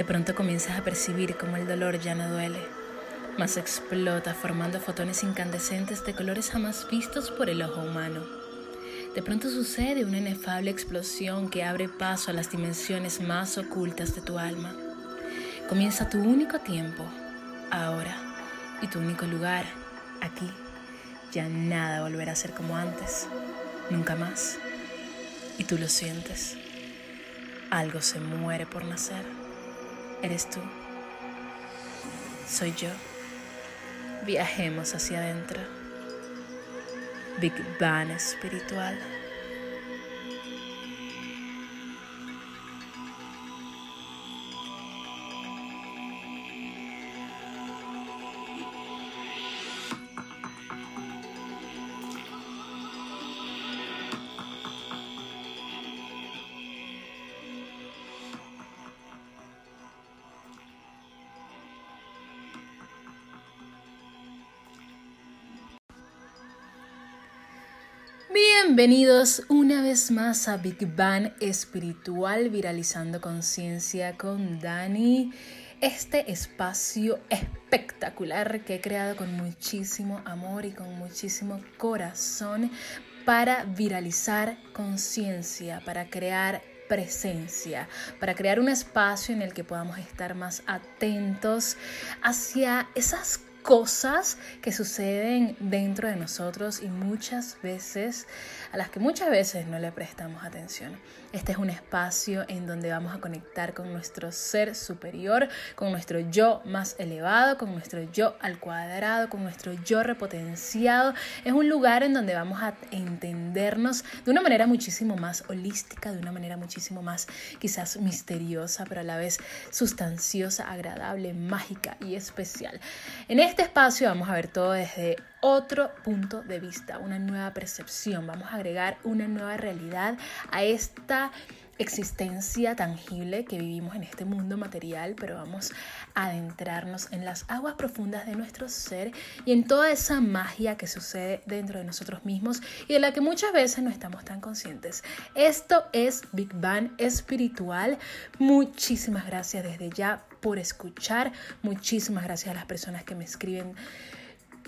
De pronto comienzas a percibir cómo el dolor ya no duele, más explota formando fotones incandescentes de colores jamás vistos por el ojo humano. De pronto sucede una inefable explosión que abre paso a las dimensiones más ocultas de tu alma. Comienza tu único tiempo, ahora, y tu único lugar, aquí. Ya nada volverá a ser como antes, nunca más. Y tú lo sientes. Algo se muere por nacer. Eres tú. Soy yo. Viajemos hacia adentro. Big Bang espiritual. Bienvenidos una vez más a Big Bang Espiritual Viralizando Conciencia con Dani. Este espacio espectacular que he creado con muchísimo amor y con muchísimo corazón para viralizar conciencia, para crear presencia, para crear un espacio en el que podamos estar más atentos hacia esas cosas que suceden dentro de nosotros y muchas veces a las que muchas veces no le prestamos atención. Este es un espacio en donde vamos a conectar con nuestro ser superior, con nuestro yo más elevado, con nuestro yo al cuadrado, con nuestro yo repotenciado. Es un lugar en donde vamos a entendernos de una manera muchísimo más holística, de una manera muchísimo más quizás misteriosa, pero a la vez sustanciosa, agradable, mágica y especial. En este espacio vamos a ver todo desde otro punto de vista, una nueva percepción. Vamos a agregar una nueva realidad a esta existencia tangible que vivimos en este mundo material, pero vamos a adentrarnos en las aguas profundas de nuestro ser y en toda esa magia que sucede dentro de nosotros mismos y de la que muchas veces no estamos tan conscientes. Esto es Big Bang espiritual. Muchísimas gracias desde ya por escuchar. Muchísimas gracias a las personas que me escriben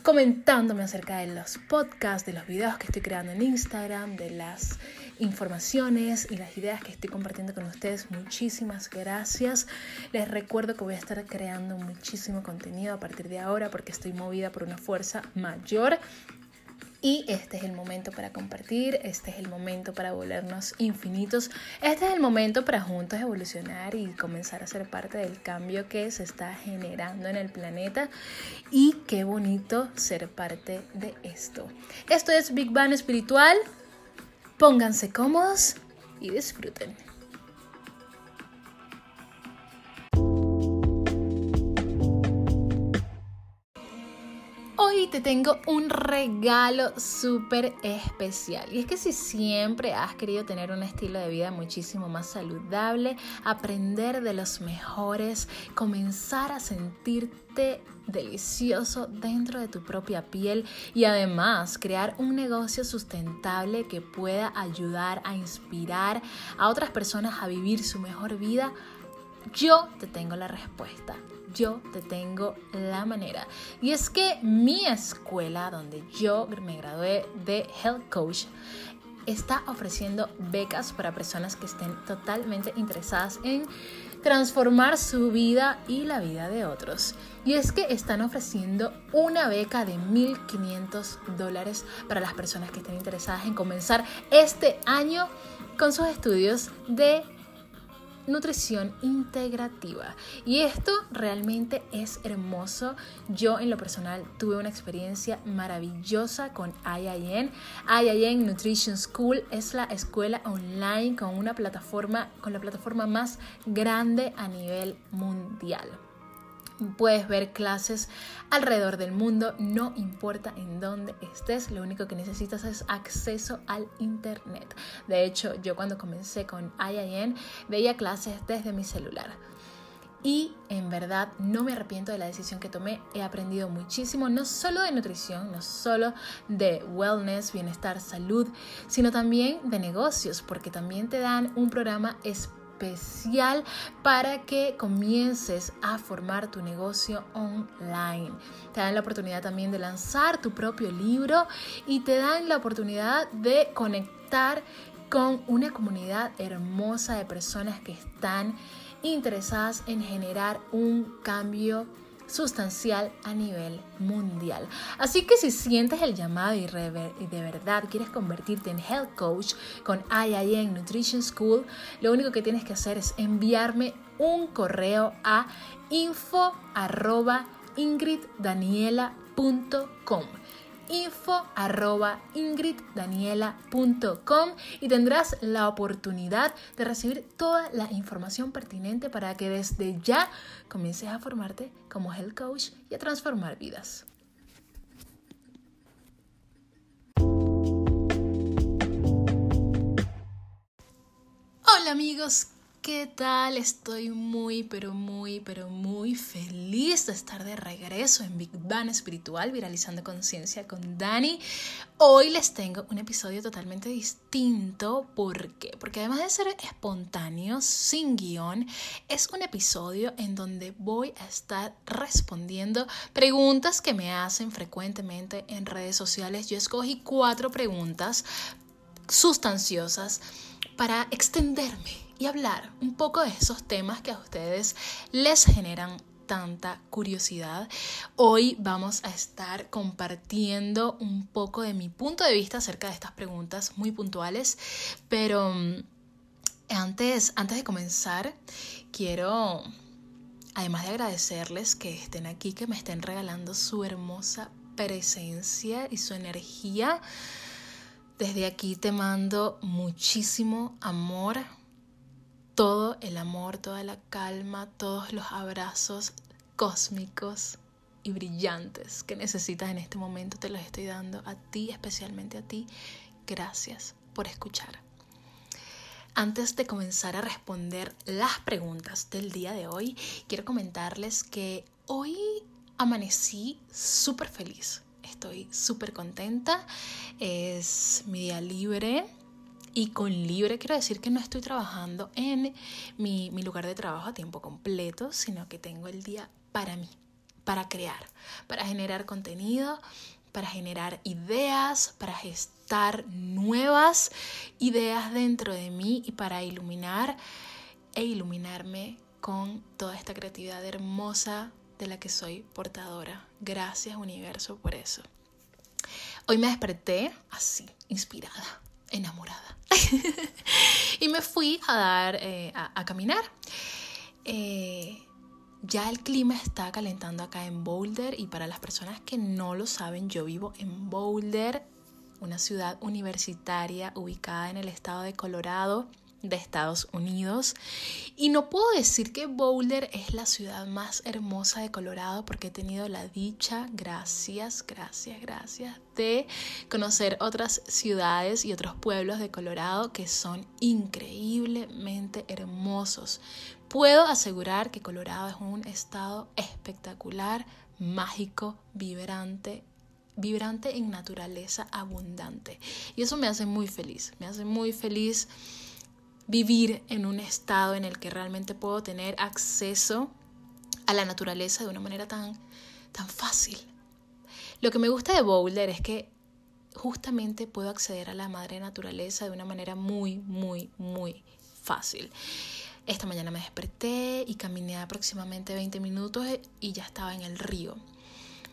comentándome acerca de los podcasts, de los videos que estoy creando en Instagram, de las informaciones y las ideas que estoy compartiendo con ustedes. Muchísimas gracias. Les recuerdo que voy a estar creando muchísimo contenido a partir de ahora porque estoy movida por una fuerza mayor y este es el momento para compartir, este es el momento para volvernos infinitos, este es el momento para juntos evolucionar y comenzar a ser parte del cambio que se está generando en el planeta. Y qué bonito ser parte de esto. Esto es Big Bang Espiritual. Pónganse cómodos y disfruten. Te tengo un regalo súper especial. Y es que si siempre has querido tener un estilo de vida muchísimo más saludable, aprender de los mejores, comenzar a sentirte delicioso dentro de tu propia piel y además crear un negocio sustentable que pueda ayudar a inspirar a otras personas a vivir su mejor vida, yo te tengo la respuesta yo te tengo la manera. Y es que mi escuela, donde yo me gradué de Health Coach, está ofreciendo becas para personas que estén totalmente interesadas en transformar su vida y la vida de otros. Y es que están ofreciendo una beca de 1.500 dólares para las personas que estén interesadas en comenzar este año con sus estudios de nutrición integrativa. Y esto realmente es hermoso. Yo en lo personal tuve una experiencia maravillosa con IIN. IIN Nutrition School es la escuela online con una plataforma, con la plataforma más grande a nivel mundial. Puedes ver clases alrededor del mundo, no importa en dónde estés, lo único que necesitas es acceso al Internet. De hecho, yo cuando comencé con IIN veía clases desde mi celular. Y en verdad no me arrepiento de la decisión que tomé. He aprendido muchísimo, no solo de nutrición, no solo de wellness, bienestar, salud, sino también de negocios, porque también te dan un programa especial especial para que comiences a formar tu negocio online. Te dan la oportunidad también de lanzar tu propio libro y te dan la oportunidad de conectar con una comunidad hermosa de personas que están interesadas en generar un cambio sustancial a nivel mundial. Así que si sientes el llamado y, de verdad quieres convertirte en health coach con IIN Nutrition School, lo único que tienes que hacer es enviarme un correo a info info y tendrás la oportunidad de recibir toda la información pertinente para que desde ya comiences a formarte como health coach y a transformar vidas. Hola amigos, ¿Qué tal? Estoy muy, pero muy, pero muy feliz de estar de regreso en Big Bang Espiritual, viralizando conciencia con Dani. Hoy les tengo un episodio totalmente distinto. ¿Por qué? Porque además de ser espontáneo, sin guion, es un episodio en donde voy a estar respondiendo preguntas que me hacen frecuentemente en redes sociales. Yo escogí cuatro preguntas sustanciosas para extenderme y hablar un poco de esos temas que a ustedes les generan tanta curiosidad. Hoy vamos a estar compartiendo un poco de mi punto de vista acerca de estas preguntas muy puntuales, pero mm, antes, antes de comenzar, quiero, además de agradecerles que estén aquí, que me estén regalando su hermosa presencia y su energía, desde aquí te mando muchísimo amor, todo el amor, toda la calma, todos los abrazos cósmicos y brillantes que necesitas en este momento. Te los estoy dando a ti, especialmente a ti. Gracias por escuchar. Antes de comenzar a responder las preguntas del día de hoy, quiero comentarles que hoy amanecí súper feliz. Estoy súper contenta. Es mi día libre y con libre quiero decir que no estoy trabajando en mi, lugar de trabajo a tiempo completo, sino que tengo el día para mí, para crear, para generar contenido, para generar ideas, para gestar nuevas ideas dentro de mí y para iluminar e iluminarme con toda esta creatividad hermosa de la que soy portadora. Gracias universo por eso. Hoy me desperté así, inspirada, enamorada. y me fui a dar, eh, a, caminar. Eh, ya el clima está calentando acá en Boulder y para las personas que no lo saben, yo vivo en Boulder, una ciudad universitaria ubicada en el estado de Colorado de Estados Unidos. Y no puedo decir que Boulder es la ciudad más hermosa de Colorado porque he tenido la dicha, gracias, gracias, gracias, de conocer otras ciudades y otros pueblos de Colorado que son increíblemente hermosos. Puedo asegurar que Colorado es un estado espectacular, mágico, vibrante, vibrante en naturaleza abundante. Y eso me hace muy feliz, me hace muy feliz vivir en un estado en el que realmente puedo tener acceso a la naturaleza de una manera tan, tan fácil. Lo que me gusta de Boulder es que justamente puedo acceder a la madre naturaleza de una manera muy, muy, muy fácil. Esta mañana me desperté y caminé aproximadamente 20 minutos y ya estaba en el río.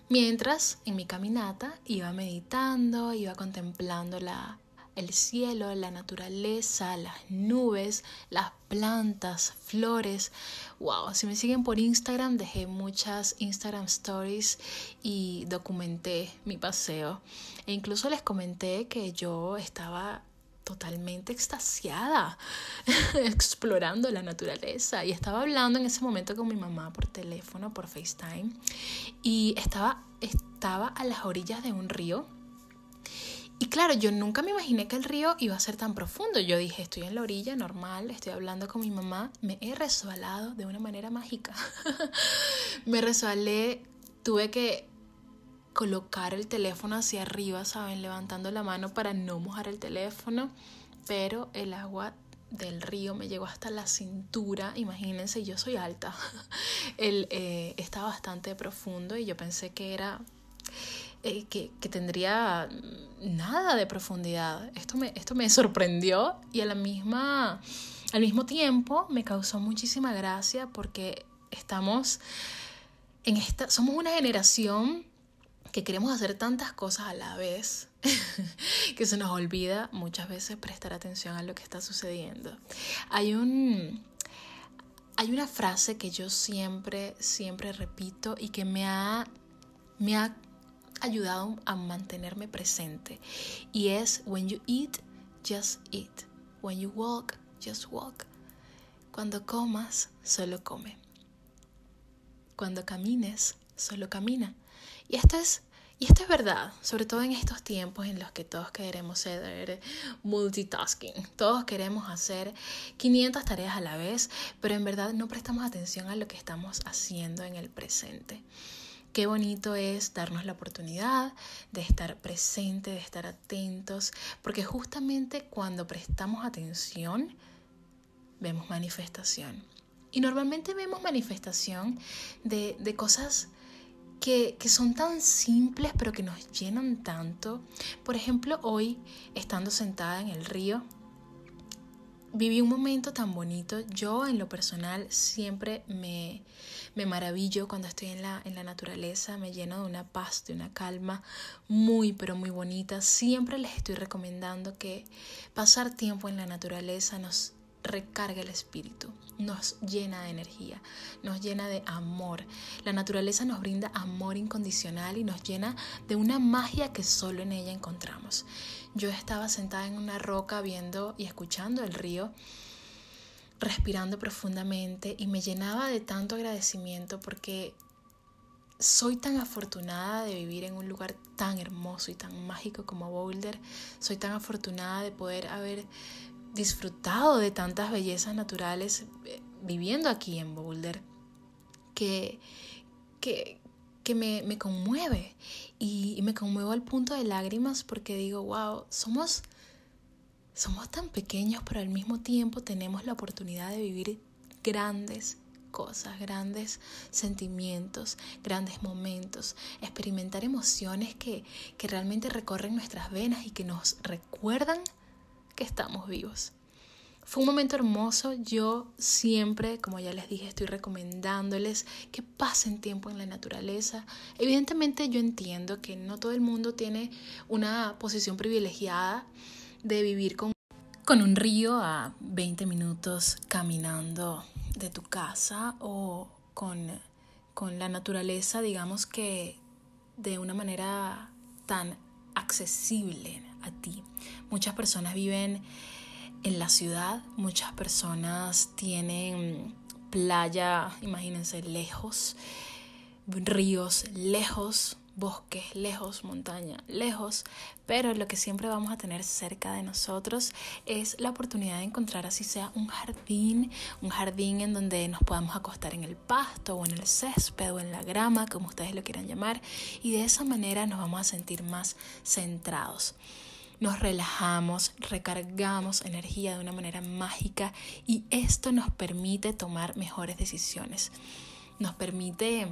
Mientras en mi caminata iba meditando, iba contemplando la, el cielo, la naturaleza, las nubes, las plantas, flores. Wow, si me siguen por Instagram, dejé muchas Instagram stories y documenté mi paseo. E incluso les comenté que yo estaba totalmente extasiada explorando la naturaleza y estaba hablando en ese momento con mi mamá por teléfono, por FaceTime y estaba estaba a las orillas de un río y claro, yo nunca me imaginé que el río iba a ser tan profundo. Yo dije, estoy en la orilla, normal, estoy hablando con mi mamá, me he resbalado de una manera mágica. me resbalé, tuve que colocar el teléfono hacia arriba, ¿saben? Levantando la mano para no mojar el teléfono, pero el agua del río me llegó hasta la cintura. Imagínense, yo soy alta. Él eh, está bastante profundo y yo pensé que era eh, que, tendría nada de profundidad. Esto me, esto me sorprendió y a la misma, al mismo tiempo me causó muchísima gracia porque estamos en esta, somos una generación que queremos hacer tantas cosas a la vez que se nos olvida muchas veces prestar atención a lo que está sucediendo. Hay un hay una frase que yo siempre siempre repito y que me ha me ha ayudado a mantenerme presente. Y es when you eat just eat. When you walk just walk. Cuando comas solo come. Cuando camines solo camina. Y esto es y esto es verdad, sobre todo en estos tiempos en los que todos queremos ser multitasking, todos queremos hacer 500 tareas a la vez, pero en verdad no prestamos atención a lo que estamos haciendo en el presente. Qué bonito es darnos la oportunidad de estar presente, de estar atentos, porque justamente cuando prestamos atención, vemos manifestación. Y normalmente vemos manifestación de, de cosas que, son tan simples pero que nos llenan tanto. Por ejemplo, hoy, estando sentada en el río, viví un momento tan bonito. Yo en lo personal siempre me, me maravillo cuando estoy en la, en la naturaleza, me lleno de una paz, de una calma muy, pero muy bonita. Siempre les estoy recomendando que pasar tiempo en la naturaleza nos recarga el espíritu, nos llena de energía, nos llena de amor. La naturaleza nos brinda amor incondicional y nos llena de una magia que solo en ella encontramos. Yo estaba sentada en una roca viendo y escuchando el río, respirando profundamente y me llenaba de tanto agradecimiento porque soy tan afortunada de vivir en un lugar tan hermoso y tan mágico como Boulder. Soy tan afortunada de poder haber disfrutado de tantas bellezas naturales eh, viviendo aquí en Boulder que, que, me, me, conmueve y, me conmuevo al punto de lágrimas porque digo, wow, somos, somos tan pequeños pero al mismo tiempo tenemos la oportunidad de vivir grandes cosas, grandes sentimientos, grandes momentos, experimentar emociones que, que realmente recorren nuestras venas y que nos recuerdan que estamos vivos. Fue un momento hermoso. Yo siempre, como ya les dije, estoy recomendándoles que pasen tiempo en la naturaleza. Evidentemente yo entiendo que no todo el mundo tiene una posición privilegiada de vivir con, con un río a 20 minutos caminando de tu casa o con, con la naturaleza, digamos que de una manera tan accesible a ti. Muchas personas viven en la ciudad, muchas personas tienen playa, imagínense, lejos, ríos lejos, bosques lejos, montaña lejos, pero lo que siempre vamos a tener cerca de nosotros es la oportunidad de encontrar así sea un jardín, un jardín en donde nos podamos acostar en el pasto o en el césped o en la grama, como ustedes lo quieran llamar, y de esa manera nos vamos a sentir más centrados nos relajamos, recargamos energía de una manera mágica y esto nos permite tomar mejores decisiones. Nos permite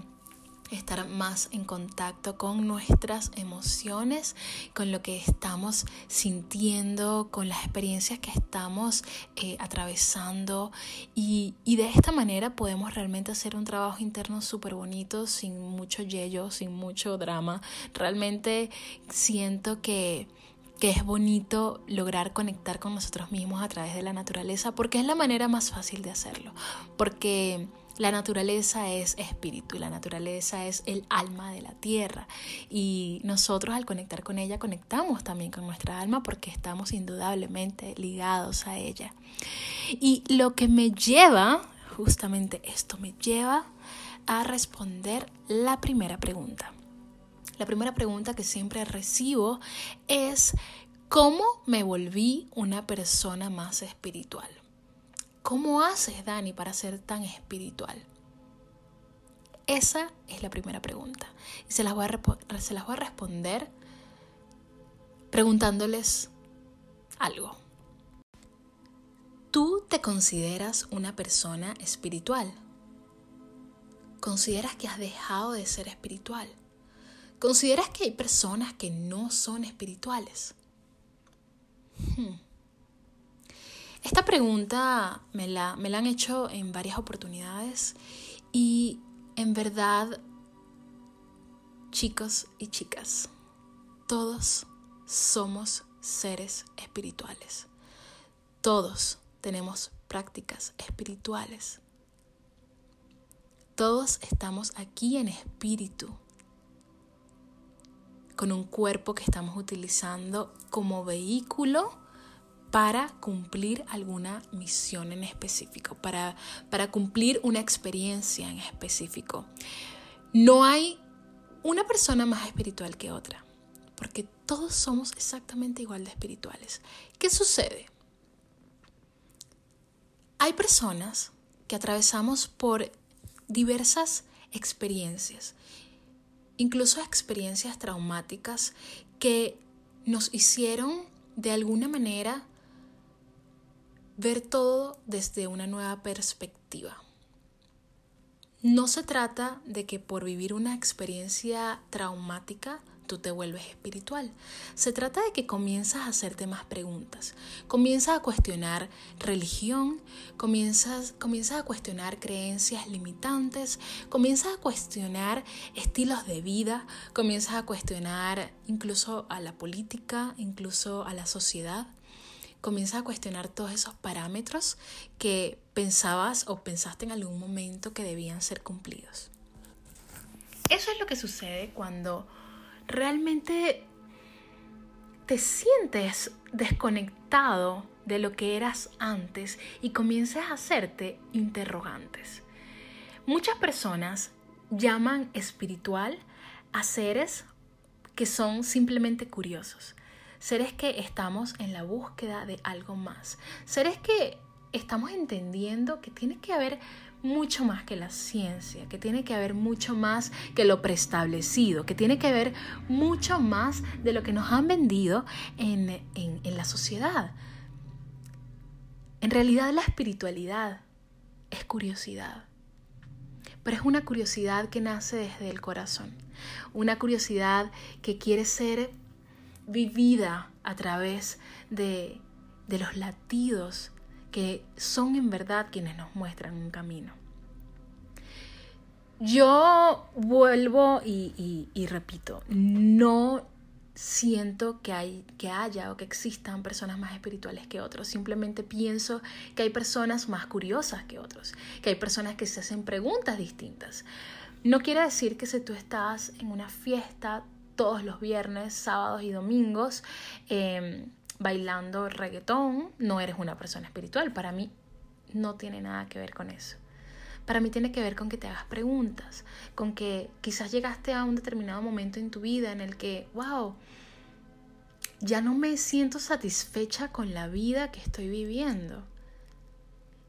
estar más en contacto con nuestras emociones, con lo que estamos sintiendo, con las experiencias que estamos eh, atravesando y, y, de esta manera podemos realmente hacer un trabajo interno súper bonito, sin mucho yello, sin mucho drama. Realmente siento que que es bonito lograr conectar con nosotros mismos a través de la naturaleza, porque es la manera más fácil de hacerlo, porque la naturaleza es espíritu y la naturaleza es el alma de la tierra y nosotros al conectar con ella conectamos también con nuestra alma porque estamos indudablemente ligados a ella. Y lo que me lleva, justamente esto me lleva a responder la primera pregunta. La primera pregunta que siempre recibo es, ¿cómo me volví una persona más espiritual? ¿Cómo haces, Dani, para ser tan espiritual? Esa es la primera pregunta. Y se las voy a, responder preguntándoles algo. ¿Tú te consideras una persona espiritual? ¿Consideras que has dejado de ser espiritual? ¿Consideras que hay personas que no son espirituales? Hmm. Esta pregunta me la, me la han hecho en varias oportunidades y en verdad, chicos y chicas, todos somos seres espirituales. Todos tenemos prácticas espirituales. Todos estamos aquí en espíritu, con un cuerpo que estamos utilizando como vehículo para cumplir alguna misión en específico, para, para cumplir una experiencia en específico. No hay una persona más espiritual que otra, porque todos somos exactamente igual de espirituales. ¿Qué sucede? Hay personas que atravesamos por diversas experiencias, incluso experiencias traumáticas que nos hicieron de alguna manera ver todo desde una nueva perspectiva. No se trata de que por vivir una experiencia traumática tú te vuelves espiritual. Se trata de que comienzas a hacerte más preguntas, comienzas a cuestionar religión, comienzas, comienzas a cuestionar creencias limitantes, comienzas a cuestionar estilos de vida, comienzas a cuestionar incluso a la política, incluso a la sociedad. Comienzas a cuestionar todos esos parámetros que pensabas o pensaste en algún momento que debían ser cumplidos. Eso es lo que sucede cuando realmente te sientes desconectado de lo que eras antes y comienzas a hacerte interrogantes. Muchas personas llaman espiritual a seres que son simplemente curiosos, seres que estamos en la búsqueda de algo más, seres que estamos entendiendo que tiene que haber mucho más que la ciencia, que tiene que haber mucho más que lo preestablecido, que tiene que haber mucho más de lo que nos han vendido en, en la sociedad. En realidad la espiritualidad es curiosidad, pero es una curiosidad que nace desde el corazón, una curiosidad que quiere ser vivida a través de, de los latidos que son en verdad quienes nos muestran un camino. Yo vuelvo y, repito, no siento que, hay, que haya o que existan personas más espirituales que otros. Simplemente pienso que hay personas más curiosas que otros, que hay personas que se hacen preguntas distintas. No quiere decir que si tú estás en una fiesta todos los viernes, sábados y domingos, em, bailando reggaetón, no eres una persona espiritual. Para mí no tiene nada que ver con eso. Para mí tiene que ver con que te hagas preguntas, con que quizás llegaste a un determinado momento en tu vida en el que, wow, ya no me siento satisfecha con la vida que estoy viviendo.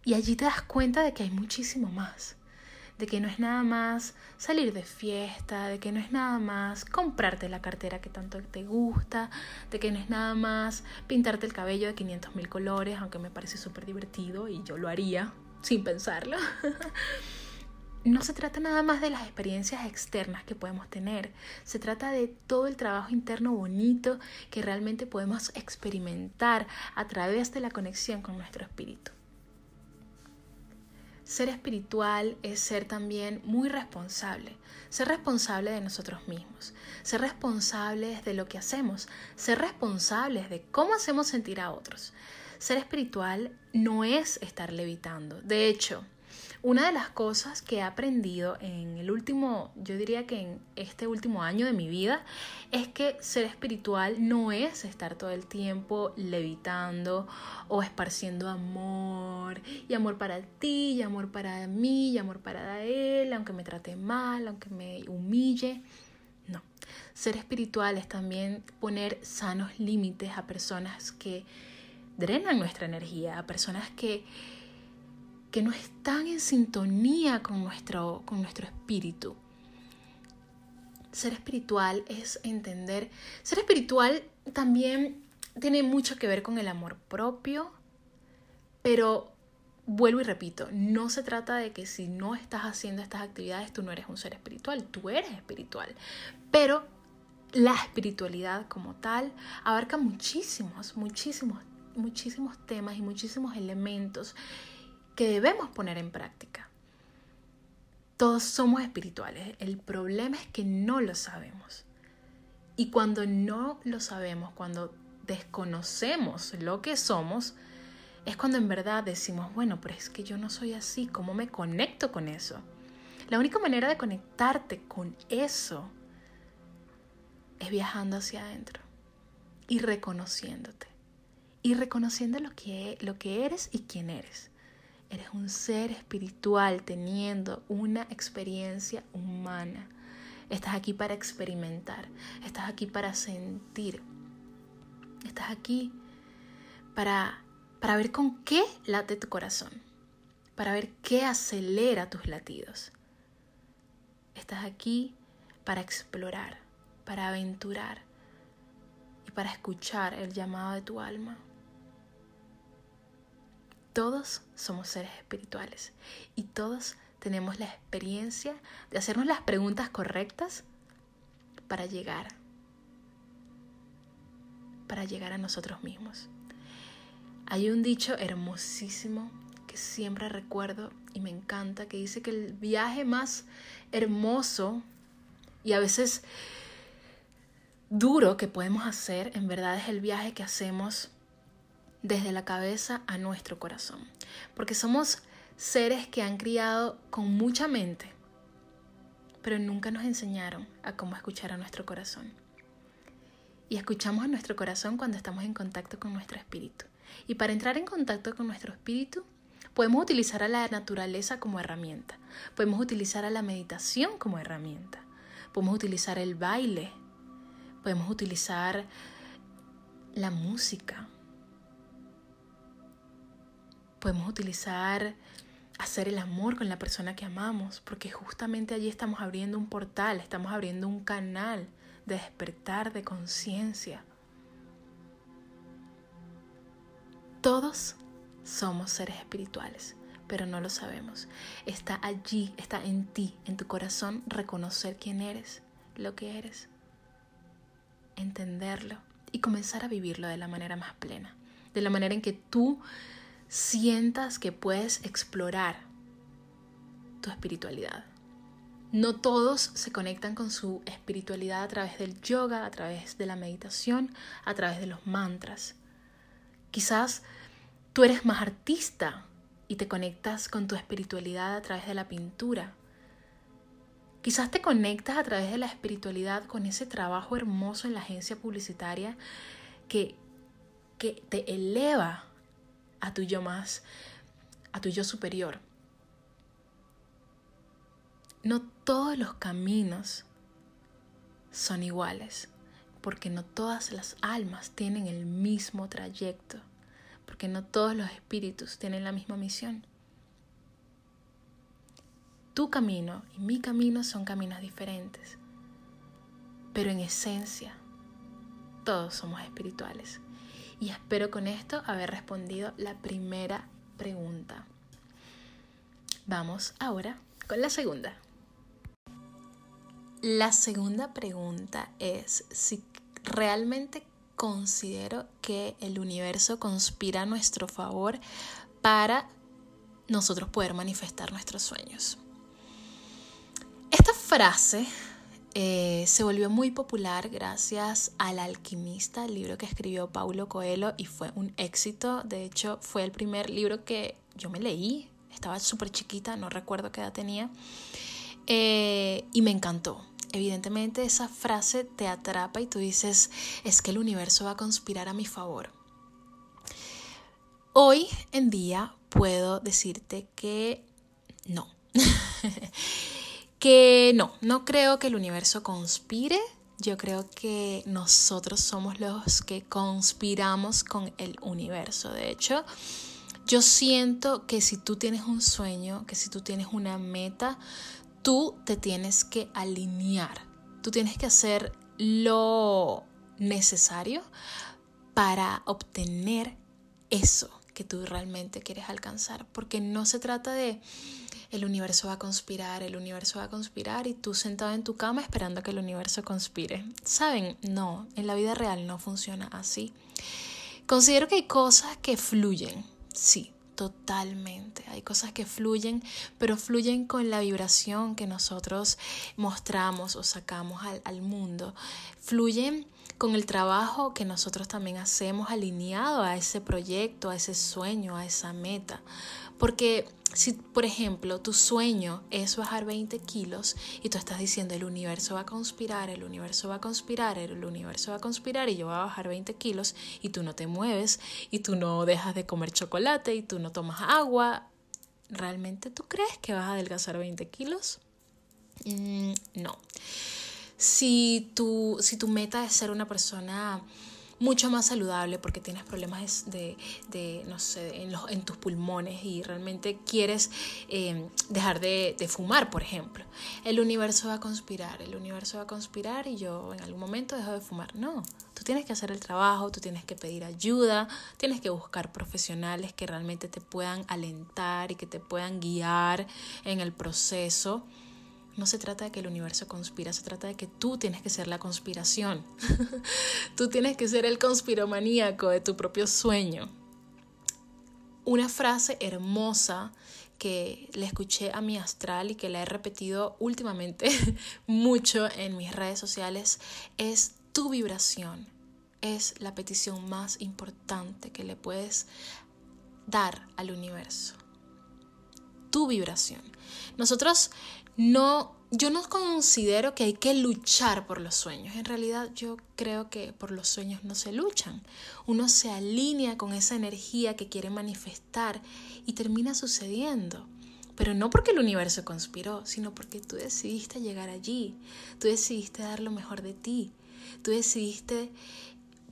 Y allí te das cuenta de que hay muchísimo más de que no es nada más salir de fiesta, de que no es nada más comprarte la cartera que tanto te gusta, de que no es nada más pintarte el cabello de 500 mil colores, aunque me parece súper divertido y yo lo haría sin pensarlo. no se trata nada más de las experiencias externas que podemos tener, se trata de todo el trabajo interno bonito que realmente podemos experimentar a través de la conexión con nuestro espíritu. Ser espiritual es ser también muy responsable, ser responsable de nosotros mismos, ser responsables de lo que hacemos, ser responsables de cómo hacemos sentir a otros. Ser espiritual no es estar levitando. De hecho, una de las cosas que he aprendido en el último, yo diría que en este último año de mi vida, es que ser espiritual no es estar todo el tiempo levitando o esparciendo amor y amor para ti y amor para mí y amor para él, aunque me trate mal, aunque me humille. No, ser espiritual es también poner sanos límites a personas que drenan nuestra energía, a personas que que no están en sintonía con nuestro, con nuestro espíritu. Ser espiritual es entender, ser espiritual también tiene mucho que ver con el amor propio, pero vuelvo y repito, no se trata de que si no estás haciendo estas actividades tú no eres un ser espiritual, tú eres espiritual, pero la espiritualidad como tal abarca muchísimos, muchísimos, muchísimos temas y muchísimos elementos que debemos poner en práctica. Todos somos espirituales, el problema es que no lo sabemos. Y cuando no lo sabemos, cuando desconocemos lo que somos, es cuando en verdad decimos, bueno, pero es que yo no soy así, ¿cómo me conecto con eso? La única manera de conectarte con eso es viajando hacia adentro y reconociéndote. Y reconociendo lo que, lo que eres y quién eres. Eres un ser espiritual teniendo una experiencia humana. Estás aquí para experimentar. Estás aquí para sentir. Estás aquí para para ver con qué late tu corazón, para ver qué acelera tus latidos. Estás aquí para explorar, para aventurar y para escuchar el llamado de tu alma. Todos somos seres espirituales y todos tenemos la experiencia de hacernos las preguntas correctas para llegar, para llegar a nosotros mismos. Hay un dicho hermosísimo que siempre recuerdo y me encanta, que dice que el viaje más hermoso y a veces duro que podemos hacer, en verdad es el viaje que hacemos desde la cabeza a nuestro corazón. Porque somos seres que han criado con mucha mente, pero nunca nos enseñaron a cómo escuchar a nuestro corazón. Y escuchamos a nuestro corazón cuando estamos en contacto con nuestro espíritu. Y para entrar en contacto con nuestro espíritu, podemos utilizar a la naturaleza como herramienta, podemos utilizar a la meditación como herramienta, podemos utilizar el baile, podemos utilizar la música, podemos utilizar hacer el amor con la persona que amamos, porque justamente allí estamos abriendo un portal, estamos abriendo un canal de despertar de conciencia. Todos somos seres espirituales, pero no lo sabemos. Está allí, está en ti, en tu corazón, reconocer quién eres, lo que eres, entenderlo y comenzar a vivirlo de la manera más plena, de la manera en que tú sientas que puedes explorar tu espiritualidad. No todos se conectan con su espiritualidad a través del yoga, a través de la meditación, a través de los mantras. Quizás tú eres más artista y te conectas con tu espiritualidad a través de la pintura. Quizás te conectas a través de la espiritualidad con ese trabajo hermoso en la agencia publicitaria que, que te eleva a tu yo más, a tu yo superior. No todos los caminos son iguales porque no todas las almas tienen el mismo trayecto, porque no todos los espíritus tienen la misma misión. Tu camino y mi camino son caminos diferentes, pero en esencia todos somos espirituales. Y espero con esto haber respondido la primera pregunta. Vamos ahora con la segunda. La segunda pregunta es si realmente considero que el universo conspira a nuestro favor para nosotros poder manifestar nuestros sueños. Esta frase eh, se volvió muy popular gracias al alquimista, el libro que escribió Paulo Coelho y fue un éxito. De hecho, fue el primer libro que yo me leí. Estaba súper chiquita, no recuerdo qué edad tenía. Eh, y me encantó. Evidentemente esa frase te atrapa y tú dices, es que el universo va a conspirar a mi favor. Hoy en día puedo decirte que no. que no, no creo que el universo conspire. Yo creo que nosotros somos los que conspiramos con el universo. De hecho, yo siento que si tú tienes un sueño, que si tú tienes una meta, tú te tienes que alinear. Tú tienes que hacer lo necesario para obtener eso que tú realmente quieres alcanzar, porque no se trata de el universo va a conspirar, el universo va a conspirar y tú sentado en tu cama esperando que el universo conspire. ¿Saben? No, en la vida real no funciona así. Considero que hay cosas que fluyen, sí, totalmente. Hay cosas que fluyen, pero fluyen con la vibración que nosotros mostramos o sacamos al, al mundo. Fluyen con el trabajo que nosotros también hacemos alineado a ese proyecto, a ese sueño, a esa meta. Porque si, por ejemplo, tu sueño es bajar 20 kilos y tú estás diciendo el universo va a conspirar, el universo va a conspirar, el universo va a conspirar y yo voy a bajar 20 kilos y tú no te mueves y tú no dejas de comer chocolate y tú no tomas agua, ¿realmente tú crees que vas a adelgazar 20 kilos? Mm, no. Si tu, si tu meta es ser una persona mucho más saludable porque tienes problemas de, de no sé, en, los, en, tus pulmones y realmente quieres eh, dejar de, de, fumar, por ejemplo. El universo va a conspirar, el universo va a conspirar y yo en algún momento dejo de fumar. No, tú tienes que hacer el trabajo, tú tienes que pedir ayuda, tienes que buscar profesionales que realmente te puedan alentar y que te puedan guiar en el proceso. No se trata de que el universo conspira, se trata de que tú tienes que ser la conspiración. tú tienes que ser el conspiromaníaco de tu propio sueño. Una frase hermosa que le escuché a mi astral y que la he repetido últimamente mucho en mis redes sociales es tu vibración. Es la petición más importante que le puedes dar al universo. Tu vibración. Nosotros no, yo no considero que hay que luchar por los sueños. En realidad yo creo que por los sueños no se luchan. Uno se alinea con esa energía que quiere manifestar y termina sucediendo. Pero no porque el universo conspiró, sino porque tú decidiste llegar allí. Tú decidiste dar lo mejor de ti. Tú decidiste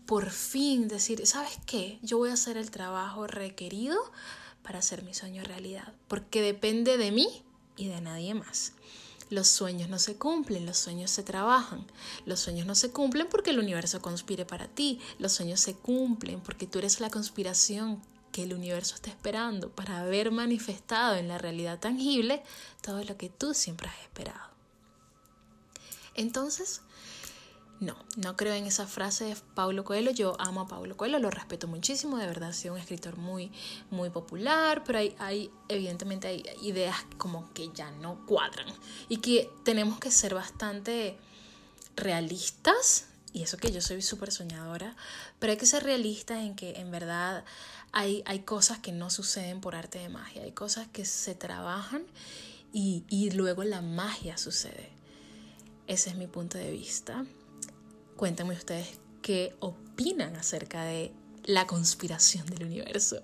por fin decir, ¿sabes qué? Yo voy a hacer el trabajo requerido para hacer mi sueño realidad. Porque depende de mí y de nadie más. Los sueños no se cumplen, los sueños se trabajan. Los sueños no se cumplen porque el universo conspire para ti. Los sueños se cumplen porque tú eres la conspiración que el universo está esperando para haber manifestado en la realidad tangible todo lo que tú siempre has esperado. Entonces, no, no creo en esa frase de Paulo Coelho. Yo amo a Paulo Coelho, lo respeto muchísimo, de verdad ha sido un escritor muy, muy popular, pero hay, hay, evidentemente hay ideas como que ya no cuadran y que tenemos que ser bastante realistas, y eso que yo soy súper soñadora, pero hay que ser realistas en que en verdad hay, hay cosas que no suceden por arte de magia, hay cosas que se trabajan y, y luego la magia sucede. Ese es mi punto de vista. Cuéntenme ustedes qué opinan acerca de la conspiración del universo.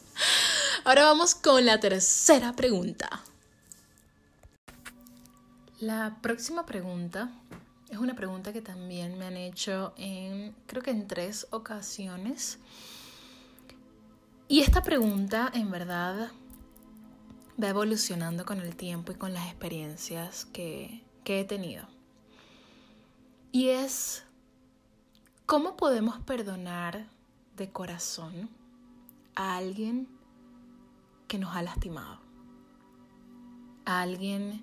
Ahora vamos con la tercera pregunta. La próxima pregunta es una pregunta que también me han hecho en, creo que en tres ocasiones. Y esta pregunta en verdad va evolucionando con el tiempo y con las experiencias que, que he tenido. Y es, ¿cómo podemos perdonar de corazón a alguien que nos ha lastimado? A alguien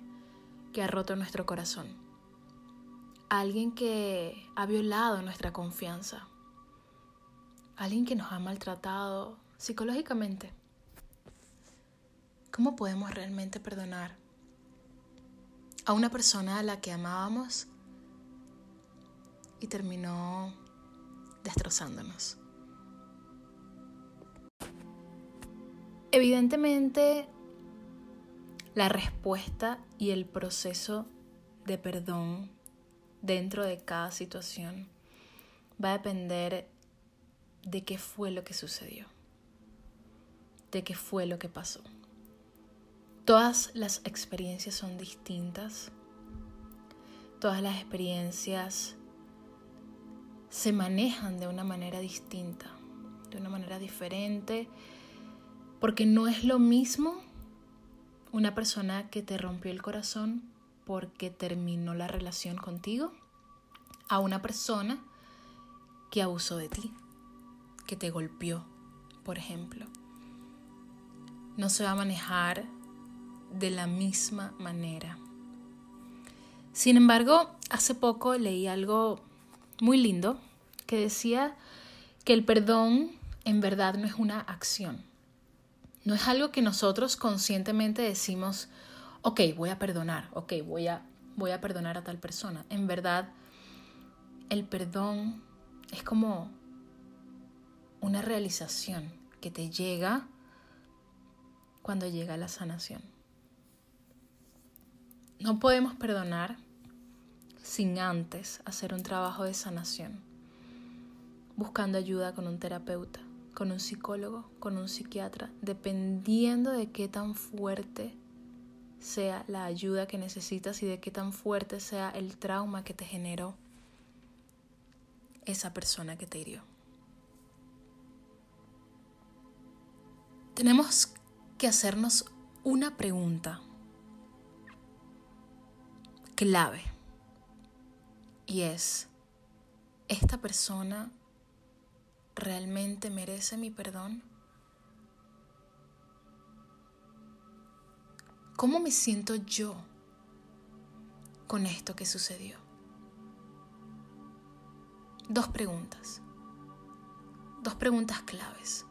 que ha roto nuestro corazón. A alguien que ha violado nuestra confianza. A alguien que nos ha maltratado psicológicamente. ¿Cómo podemos realmente perdonar a una persona a la que amábamos y terminó destrozándonos. Evidentemente, la respuesta y el proceso de perdón dentro de cada situación va a depender de qué fue lo que sucedió, de qué fue lo que pasó. Todas las experiencias son distintas, todas las experiencias se manejan de una manera distinta, de una manera diferente, porque no es lo mismo una persona que te rompió el corazón porque terminó la relación contigo a una persona que abusó de ti, que te golpeó por ejemplo. No se va a manejar de la misma manera. Sin embargo, hace poco leí algo muy lindo que decía que el perdón en verdad no es una acción. No es algo que nosotros conscientemente decimos, ok, voy a perdonar, ok, voy a, voy a perdonar a tal persona. En verdad, el perdón es como una realización que te llega cuando llega la sanación. No podemos perdonar sin antes hacer un trabajo de sanación, buscando ayuda con un terapeuta, con un psicólogo, con un psiquiatra, dependiendo de qué tan fuerte sea la ayuda que necesitas y de qué tan fuerte sea el trauma que te generó esa persona que te hirió. Tenemos que hacernos una pregunta clave y es, ¿esta persona realmente merece mi perdón? ¿Cómo me siento yo con esto que sucedió? Dos preguntas. Dos preguntas claves.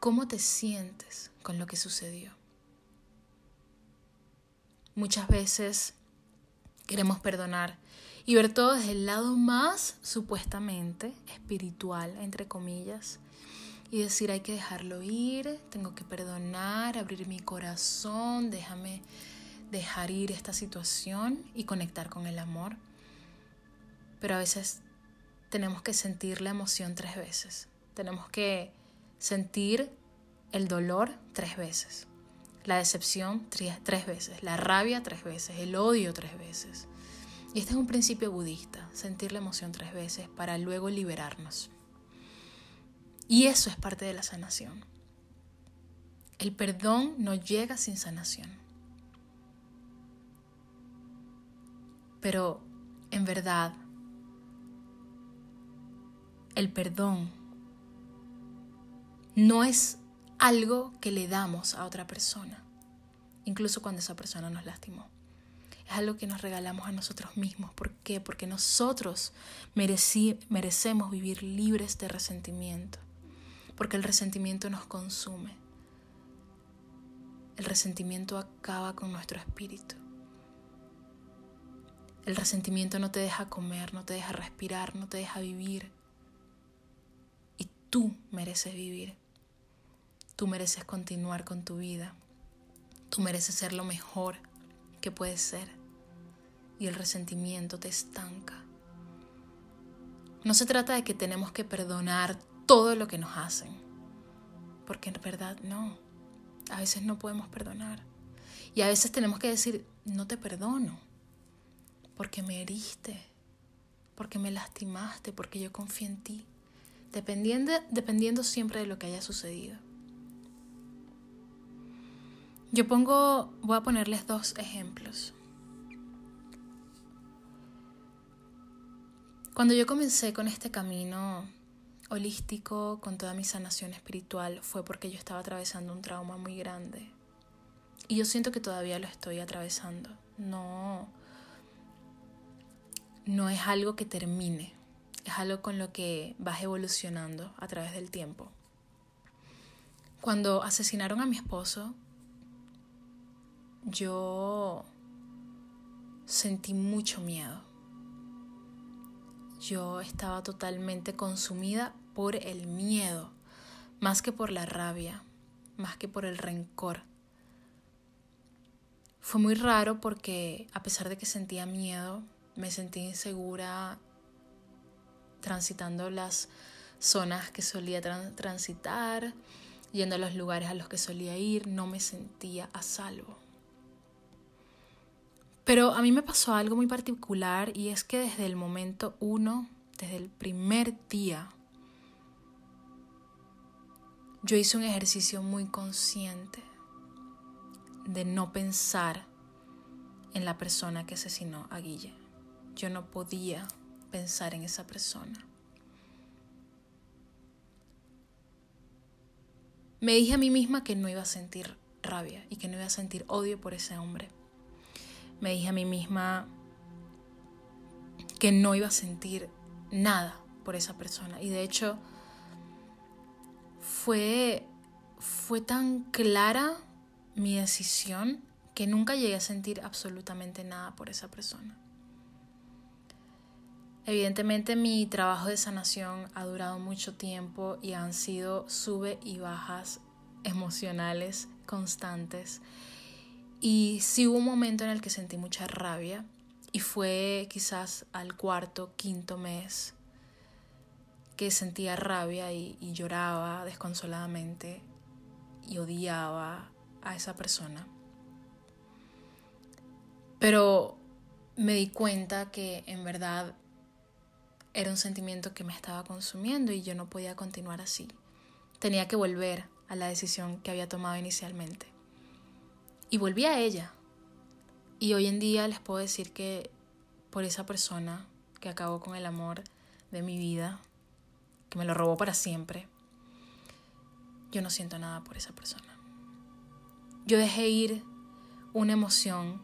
¿Cómo te sientes con lo que sucedió? Muchas veces queremos perdonar y ver todo desde el lado más supuestamente espiritual, entre comillas, y decir hay que dejarlo ir, tengo que perdonar, abrir mi corazón, déjame dejar ir esta situación y conectar con el amor pero a veces tenemos que sentir la emoción tres veces. Tenemos que sentir el dolor tres veces, la decepción tres, veces, la rabia tres veces, el odio tres veces. Y este es un principio budista, sentir la emoción tres veces para luego liberarnos. Y eso es parte de la sanación. El perdón no llega sin sanación. Pero en verdad el perdón no es algo que le damos a otra persona, incluso cuando esa persona nos lastimó. Es algo que nos regalamos a nosotros mismos. ¿Por qué? Porque nosotros merecemos vivir libres de resentimiento. Porque el resentimiento nos consume. El resentimiento acaba con nuestro espíritu. El resentimiento no te deja comer, no te deja respirar, no te deja vivir. Tú mereces vivir. Tú mereces continuar con tu vida. Tú mereces ser lo mejor que puedes ser. Y el resentimiento te estanca. No se trata de que tenemos que perdonar todo lo que nos hacen. Porque en verdad no. A veces no podemos perdonar. Y a veces tenemos que decir, no te perdono. Porque me heriste. Porque me lastimaste. Porque yo confío en ti dependiendo, dependiendo siempre de lo que haya sucedido. Yo pongo, voy a ponerles dos ejemplos. Cuando yo comencé con este camino holístico, con toda mi sanación espiritual, fue porque yo estaba atravesando un trauma muy grande. Y yo siento que todavía lo estoy atravesando. No, no es algo que termine es algo con lo que vas evolucionando a través del tiempo. Cuando asesinaron a mi esposo, yo sentí mucho miedo. Yo estaba totalmente consumida por el miedo, más que por la rabia, más que por el rencor. Fue muy raro porque a pesar de que sentía miedo, me sentí insegura transitando las zonas que solía transitar, yendo a los lugares a los que solía ir, no me sentía a salvo. Pero a mí me pasó algo muy particular y es que desde el momento uno, desde el primer día, yo hice un ejercicio muy consciente de no pensar en la persona que asesinó a Guille. Yo no podía pensar en esa persona. me dije a mí misma que no iba a sentir rabia y que no iba a sentir odio por ese hombre. Me dije a mí misma que no iba a sentir nada por esa persona. Y de hecho, fue, fue tan clara mi decisión que nunca llegué a sentir absolutamente nada por esa persona. Evidentemente mi trabajo de sanación ha durado mucho tiempo y han sido sube y bajas emocionales constantes. Y sí hubo un momento en el que sentí mucha rabia y fue quizás al cuarto, quinto mes que sentía rabia y, y lloraba desconsoladamente y odiaba a esa persona. Pero me di cuenta que en verdad era un sentimiento que me estaba consumiendo y yo no podía continuar así. Tenía que volver a la decisión que había tomado inicialmente. Y volví a ella. Y hoy en día les puedo decir que por esa persona que acabó con el amor de mi vida, que me lo robó para siempre, yo no siento nada por esa persona. Yo dejé ir una emoción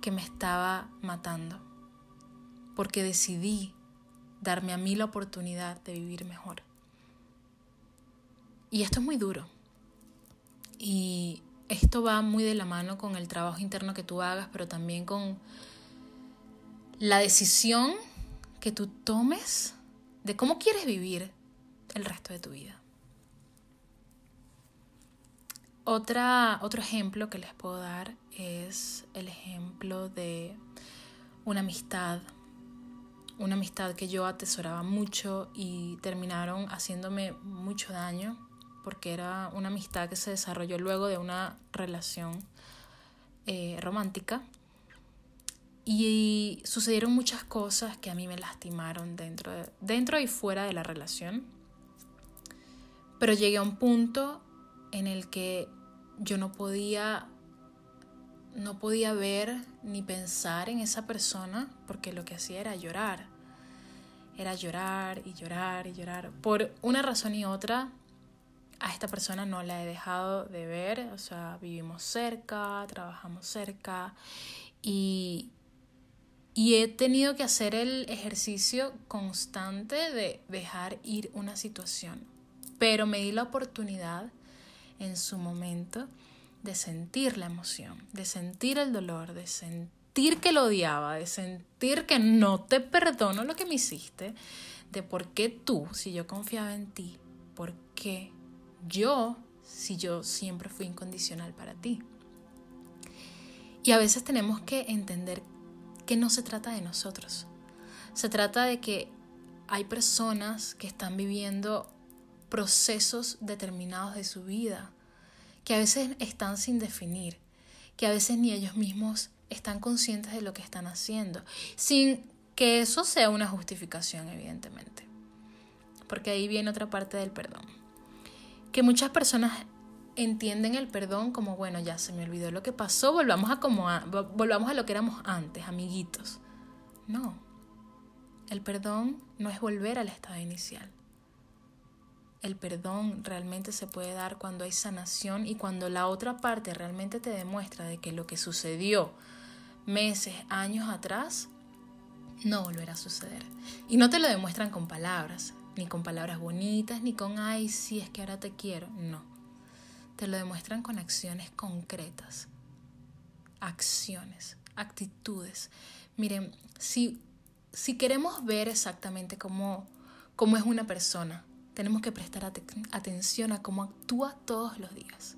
que me estaba matando, porque decidí darme a mí la oportunidad de vivir mejor. Y esto es muy duro. Y esto va muy de la mano con el trabajo interno que tú hagas, pero también con la decisión que tú tomes de cómo quieres vivir el resto de tu vida. Otra, otro ejemplo que les puedo dar es el ejemplo de una amistad una amistad que yo atesoraba mucho y terminaron haciéndome mucho daño porque era una amistad que se desarrolló luego de una relación eh, romántica y sucedieron muchas cosas que a mí me lastimaron dentro, dentro y fuera de la relación. Pero llegué a un punto en el que yo no podía no podía ver ni pensar en esa persona porque lo que hacía era llorar. Era llorar y llorar y llorar. Por una razón y otra, a esta persona no la he dejado de ver. O sea, vivimos cerca, trabajamos cerca y, y he tenido que hacer el ejercicio constante de dejar ir una situación. Pero me di la oportunidad en su momento de sentir la emoción, de sentir el dolor, de sentir que lo odiaba, de sentir que no te perdono lo que me hiciste, de por qué tú, si yo confiaba en ti, por qué yo, si yo siempre fui incondicional para ti. Y a veces tenemos que entender que no se trata de nosotros. Se trata de que hay personas que están viviendo procesos determinados de su vida que a veces están sin definir, que a veces ni ellos mismos están conscientes de lo que están haciendo, sin que eso sea una justificación, evidentemente. Porque ahí viene otra parte del perdón. Que muchas personas entienden el perdón como, bueno, ya se me olvidó lo que pasó, volvamos a, como volvamos a lo que éramos antes, amiguitos. No, el perdón no es volver al estado inicial. El perdón realmente se puede dar cuando hay sanación y cuando la otra parte realmente te demuestra de que lo que sucedió meses, años atrás, no volverá a suceder. Y no te lo demuestran con palabras, ni con palabras bonitas, ni con, ay, sí, es que ahora te quiero. No. Te lo demuestran con acciones concretas. Acciones, actitudes. Miren, si, si queremos ver exactamente cómo, cómo es una persona, tenemos que prestar atención a cómo actúa todos los días.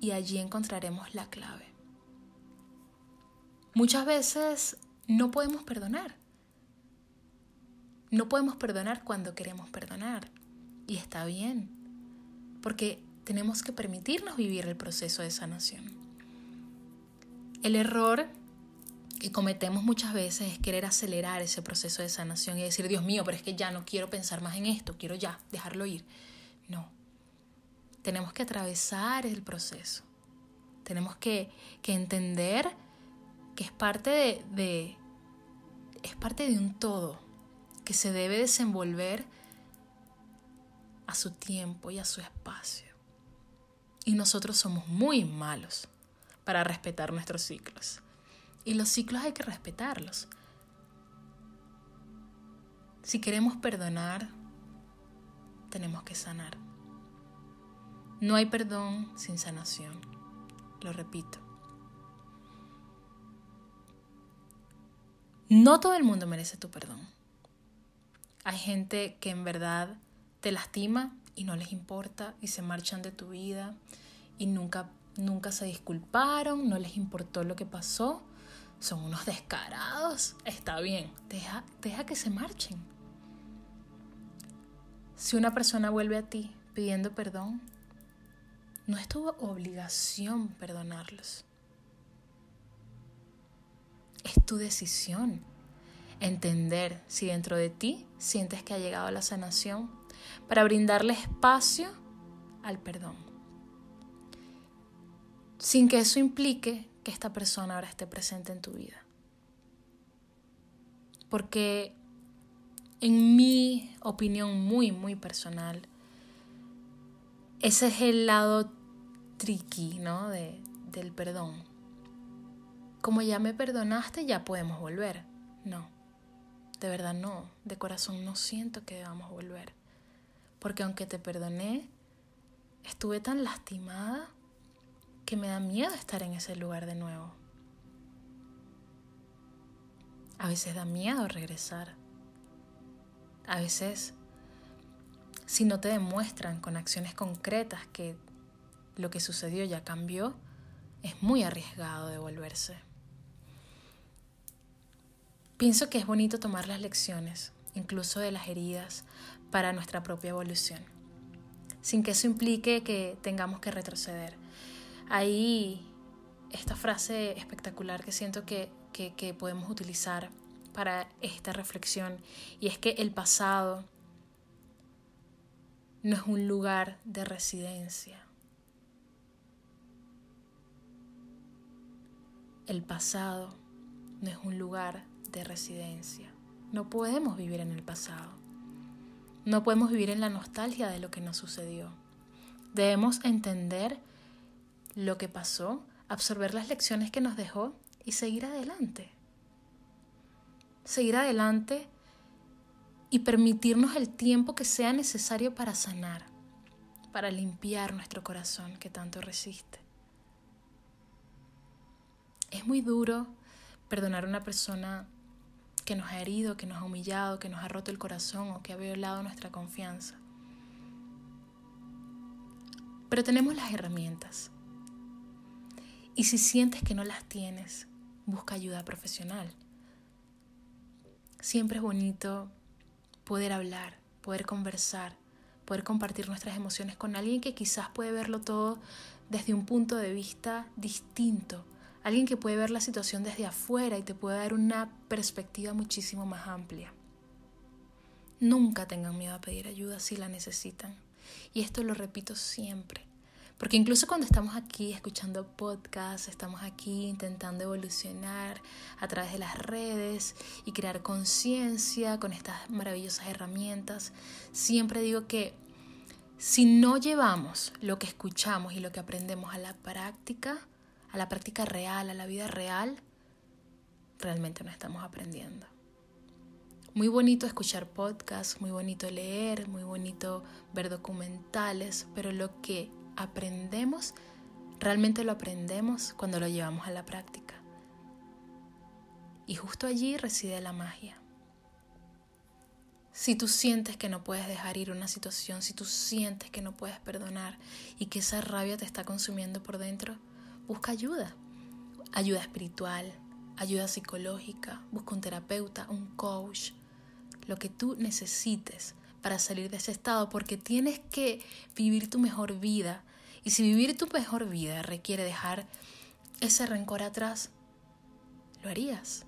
Y allí encontraremos la clave. Muchas veces no podemos perdonar. No podemos perdonar cuando queremos perdonar. Y está bien, porque tenemos que permitirnos vivir el proceso de sanación. El error que cometemos muchas veces es querer acelerar ese proceso de sanación y decir, Dios mío, pero es que ya no quiero pensar más en esto, quiero ya dejarlo ir. No, tenemos que atravesar el proceso, tenemos que, entender que es parte de, de, es parte de un todo que se debe desenvolver a su tiempo y a su espacio. Y nosotros somos muy malos para respetar nuestros ciclos. Y los ciclos hay que respetarlos. Si queremos perdonar, tenemos que sanar. No hay perdón sin sanación. Lo repito. No todo el mundo merece tu perdón. Hay gente que en verdad te lastima y no les importa y se marchan de tu vida y nunca, nunca se disculparon, no les importó lo que pasó. Son unos descarados. Está bien, deja, deja que se marchen. Si una persona vuelve a ti pidiendo perdón, no es tu obligación perdonarlos. Es tu decisión entender si dentro de ti sientes que ha llegado la sanación para brindarle espacio al perdón. Sin que eso implique que esta persona ahora esté presente en tu vida. Porque en mi opinión muy, muy personal, ese es el lado tricky, ¿no? De, del perdón. Como ya me perdonaste, ya podemos volver. No, de verdad no, de corazón no siento que debamos volver. Porque aunque te perdoné, estuve tan lastimada que me da miedo estar en ese lugar de nuevo. A veces da miedo regresar. A veces, si no te demuestran con acciones concretas que lo que sucedió ya cambió, es muy arriesgado devolverse. Pienso que es bonito tomar las lecciones, incluso de las heridas, para nuestra propia evolución, sin que eso implique que tengamos que retroceder. Ahí esta frase espectacular que siento que, que podemos utilizar para esta reflexión, y es que el pasado no es un lugar de residencia, El pasado no es un lugar de residencia. No podemos vivir en el pasado. No podemos vivir en la nostalgia de lo que nos sucedió. Debemos entender lo que pasó, absorber las lecciones que nos dejó y seguir adelante. Seguir adelante y permitirnos el tiempo que sea necesario para sanar, para limpiar nuestro corazón que tanto resiste. Es muy duro perdonar a una persona que nos ha herido, que nos ha humillado, que nos ha roto el corazón o que ha violado nuestra confianza. Pero tenemos las herramientas. Y si sientes que no las tienes, busca ayuda profesional. Siempre es bonito poder hablar, poder conversar, poder compartir nuestras emociones con alguien que quizás puede verlo todo desde un punto de vista distinto Alguien que puede ver la situación desde afuera y te puede dar una perspectiva muchísimo más amplia. Nunca tengan miedo a pedir ayuda si la necesitan. Y esto lo repito siempre. Porque incluso cuando estamos aquí escuchando podcasts, estamos aquí intentando evolucionar a través de las redes y crear conciencia con estas maravillosas herramientas, siempre digo que si no llevamos lo que escuchamos y lo que aprendemos a la práctica, a la práctica real, a la vida real, realmente no estamos aprendiendo. Muy bonito escuchar podcasts, muy bonito leer, muy bonito ver documentales, pero lo que aprendemos, realmente lo aprendemos cuando lo llevamos a la práctica. Y justo allí reside la magia. Si tú sientes que no puedes dejar ir una situación, si tú sientes que no puedes perdonar y que esa rabia te está consumiendo por dentro, busca ayuda, ayuda espiritual, ayuda psicológica, busca un terapeuta, un coach, lo que tú necesites para salir de ese estado, porque tienes que vivir tu mejor vida. Y si vivir tu mejor vida requiere dejar ese rencor atrás, ¿lo harías?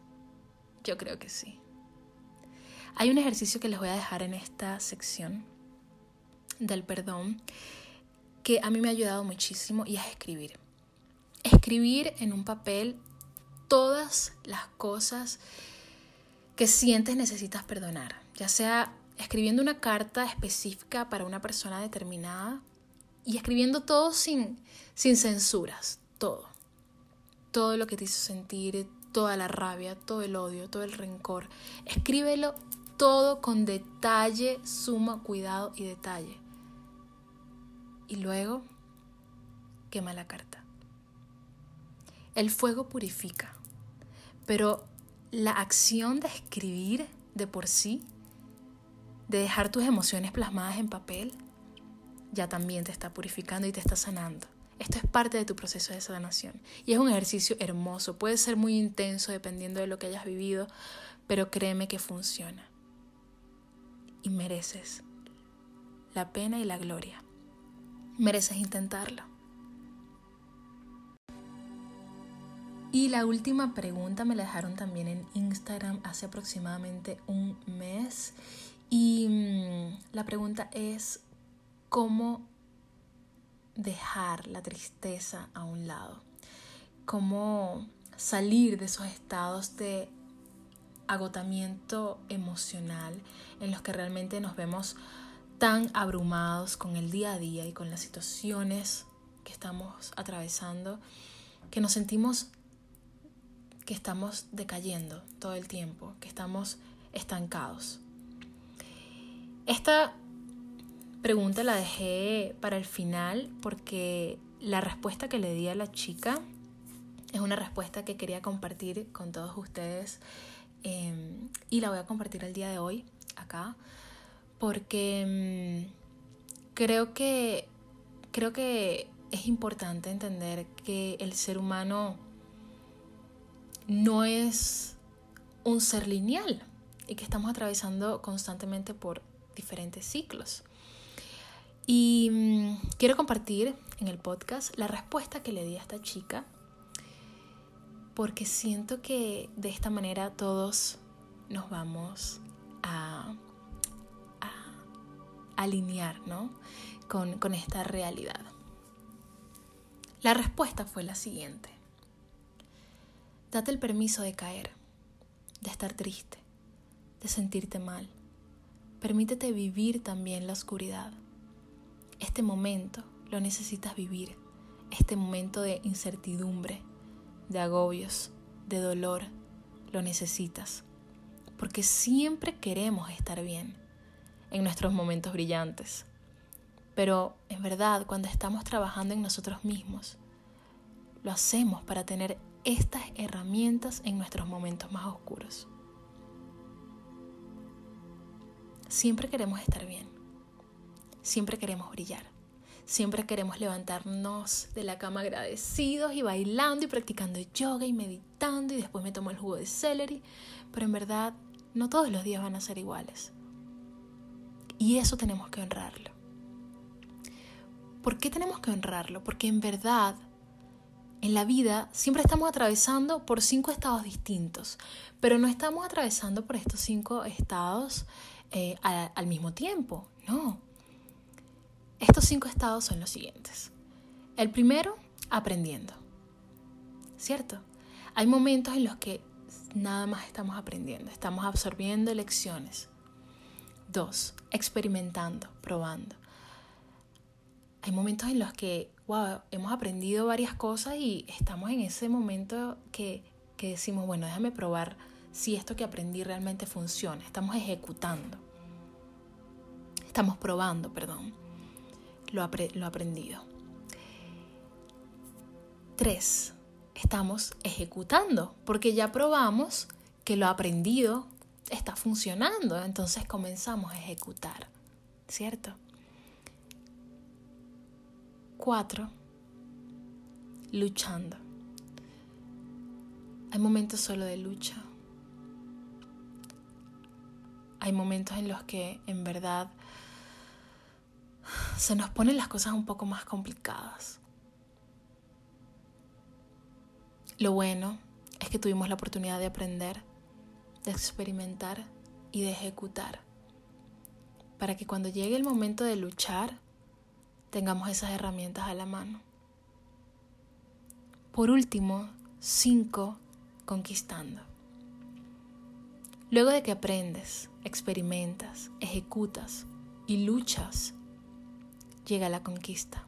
Yo creo que sí. Hay un ejercicio que les voy a dejar en esta sección del perdón que a mí me ha ayudado muchísimo y es escribir escribir en un papel todas las cosas que sientes necesitas perdonar, ya sea escribiendo una carta específica para una persona determinada y escribiendo todo sin, sin censuras, todo. Todo lo que te hizo sentir, toda la rabia, todo el odio, todo el rencor. Escríbelo todo con detalle, suma cuidado y detalle. Y luego quema la carta. El fuego purifica, pero la acción de escribir de por sí, de dejar tus emociones plasmadas en papel, ya también te está purificando y te está sanando. Esto es parte de tu proceso de sanación y es un ejercicio hermoso, puede ser muy intenso dependiendo de lo que hayas vivido, pero créeme que funciona. Y mereces la pena y la gloria. Mereces intentarlo. Y la última pregunta me la dejaron también en Instagram hace aproximadamente un mes. Y mm, la pregunta es, ¿cómo dejar la tristeza a un lado? ¿Cómo salir de esos estados de agotamiento emocional en los que realmente nos vemos tan abrumados con el día a día y con las situaciones que estamos atravesando que nos sentimos estamos decayendo todo el tiempo, que estamos estancados. Esta pregunta la dejé para el final porque la respuesta que le di a la chica es una respuesta que quería compartir con todos ustedes em, y la voy a compartir el día de hoy acá porque em, creo que creo que es importante entender que el ser humano no es un ser lineal y que estamos atravesando constantemente por diferentes ciclos. Y mm, quiero compartir en el podcast la respuesta que le di a esta chica, porque siento que de esta manera todos nos vamos a, alinear con, con esta realidad. La respuesta fue la siguiente. Date el permiso de caer, de estar triste, de sentirte mal. Permítete vivir también la oscuridad. Este momento lo necesitas vivir, este momento de incertidumbre, de agobios, de dolor, lo necesitas, porque siempre queremos estar bien en nuestros momentos brillantes. Pero en verdad, cuando estamos trabajando en nosotros mismos, lo hacemos para tener estas herramientas en nuestros momentos más oscuros. Siempre queremos estar bien, siempre queremos brillar, siempre queremos levantarnos de la cama agradecidos y bailando y practicando yoga y meditando y después me tomo el jugo de celery, pero en verdad no todos los días van a ser iguales. Y eso tenemos que honrarlo. ¿Por qué tenemos que honrarlo? Porque en verdad en la vida siempre estamos atravesando por cinco estados distintos, pero no estamos atravesando por estos cinco estados eh, al mismo tiempo, no. Estos cinco estados son los siguientes. El primero, aprendiendo, ¿cierto? Hay momentos en los que nada más estamos aprendiendo, estamos absorbiendo lecciones. Dos, experimentando, probando. Hay momentos en los que hemos aprendido varias cosas y estamos en ese momento que, decimos, bueno, déjame probar si esto que aprendí realmente funciona. Estamos ejecutando. Estamos probando, perdón, lo aprendido. Tres, estamos ejecutando, porque ya probamos que lo aprendido está funcionando, entonces comenzamos a ejecutar, ¿cierto? Cuatro, luchando. Hay momentos solo de lucha. Hay momentos en los que en verdad se nos ponen las cosas un poco más complicadas. Lo bueno es que tuvimos la oportunidad de aprender, de experimentar y de ejecutar, para que cuando llegue el momento de luchar, tengamos esas herramientas a la mano. Por último, cinco, conquistando. Luego de que aprendes, experimentas, ejecutas y luchas, llega la conquista.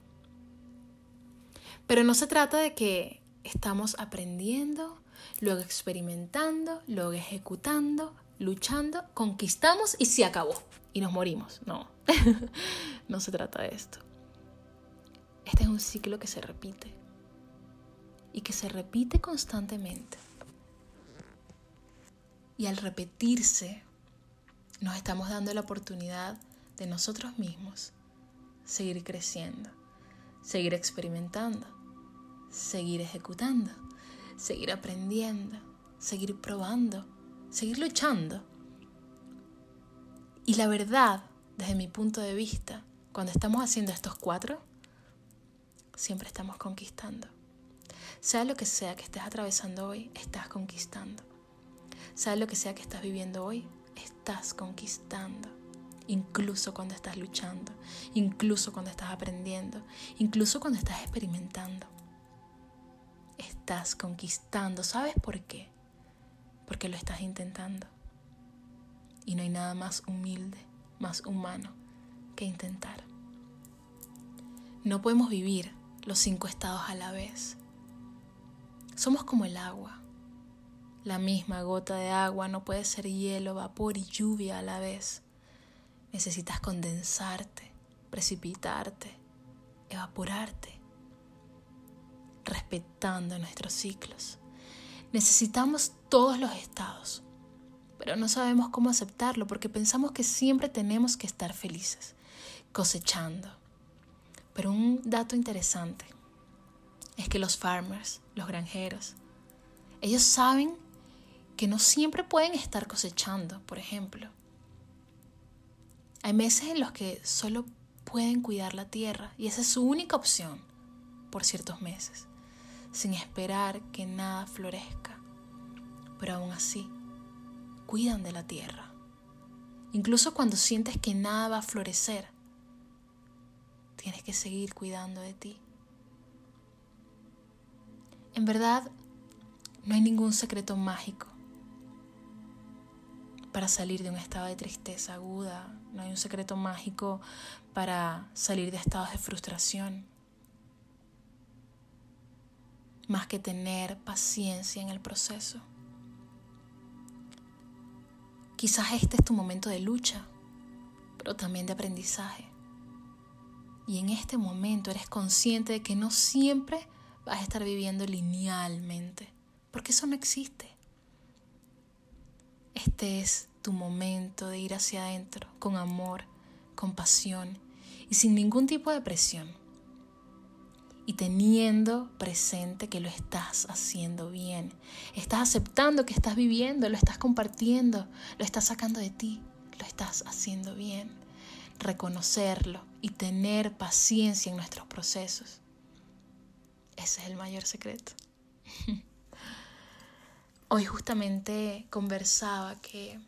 Pero no se trata de que estamos aprendiendo, luego experimentando, luego ejecutando, luchando, conquistamos y se acabó. Y nos morimos. No, no se trata de esto. Este es un ciclo que se repite y que se repite constantemente. Y al repetirse, nos estamos dando la oportunidad de nosotros mismos seguir creciendo, seguir experimentando, seguir ejecutando, seguir aprendiendo, seguir probando, seguir luchando. Y la verdad, desde mi punto de vista, cuando estamos haciendo estos cuatro, siempre estamos conquistando. Sea lo que sea que estés atravesando hoy, estás conquistando. Sea lo que sea que estás viviendo hoy, estás conquistando. Incluso cuando estás luchando, incluso cuando estás aprendiendo, incluso cuando estás experimentando. Estás conquistando. ¿Sabes por qué? Porque lo estás intentando. Y no hay nada más humilde, más humano que intentar. No podemos vivir los cinco estados a la vez. Somos como el agua. La misma gota de agua no puede ser hielo, vapor y lluvia a la vez. Necesitas condensarte, precipitarte, evaporarte, respetando nuestros ciclos. Necesitamos todos los estados, pero no sabemos cómo aceptarlo porque pensamos que siempre tenemos que estar felices, cosechando. Pero un dato interesante es que los farmers, los granjeros, ellos saben que no siempre pueden estar cosechando, por ejemplo. Hay meses en los que solo pueden cuidar la tierra y esa es su única opción por ciertos meses, sin esperar que nada florezca. Pero aún así, cuidan de la tierra. Incluso cuando sientes que nada va a florecer, tienes que seguir cuidando de ti. En verdad, no hay ningún secreto mágico para salir de un estado de tristeza aguda, no hay un secreto mágico para salir de estados de frustración, más que tener paciencia en el proceso. Quizás este es tu momento de lucha, pero también de aprendizaje. Y en este momento eres consciente de que no siempre vas a estar viviendo linealmente, porque eso no existe. Este es tu momento de ir hacia adentro con amor, con pasión y sin ningún tipo de presión. Y teniendo presente que lo estás haciendo bien. Estás aceptando que estás viviendo, lo estás compartiendo, lo estás sacando de ti, lo estás haciendo bien. Reconocerlo y tener paciencia en nuestros procesos. Ese es el mayor secreto. Hoy justamente conversaba que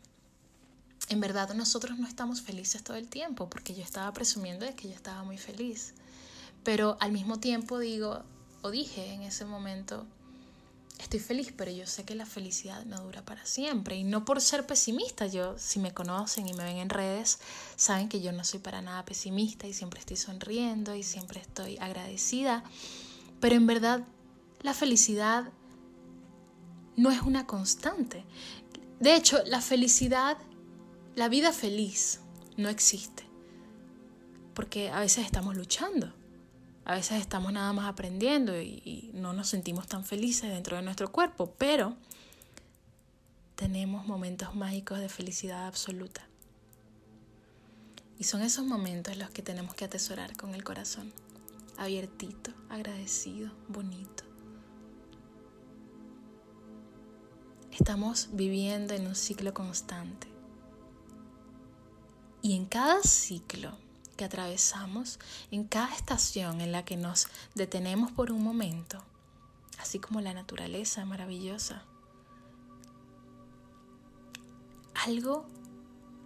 en verdad nosotros no estamos felices todo el tiempo, porque yo estaba presumiendo de que yo estaba muy feliz. Pero al mismo tiempo digo, o dije en ese momento, estoy feliz, pero yo sé que la felicidad no dura para siempre. Y no por ser pesimista, yo, si me conocen y me ven en redes, saben que yo no soy para nada pesimista y siempre estoy sonriendo y siempre estoy agradecida. Pero en verdad, la felicidad no es una constante. De hecho, la felicidad, la vida feliz, no existe. Porque a veces estamos luchando, a veces estamos nada más aprendiendo y, no nos sentimos tan felices dentro de nuestro cuerpo, pero tenemos momentos mágicos de felicidad absoluta. Y son esos momentos los que tenemos que atesorar con el corazón, abiertito, agradecido, bonito. Estamos viviendo en un ciclo constante. Y en cada ciclo que atravesamos, en cada estación en la que nos detenemos por un momento, así como la naturaleza maravillosa, algo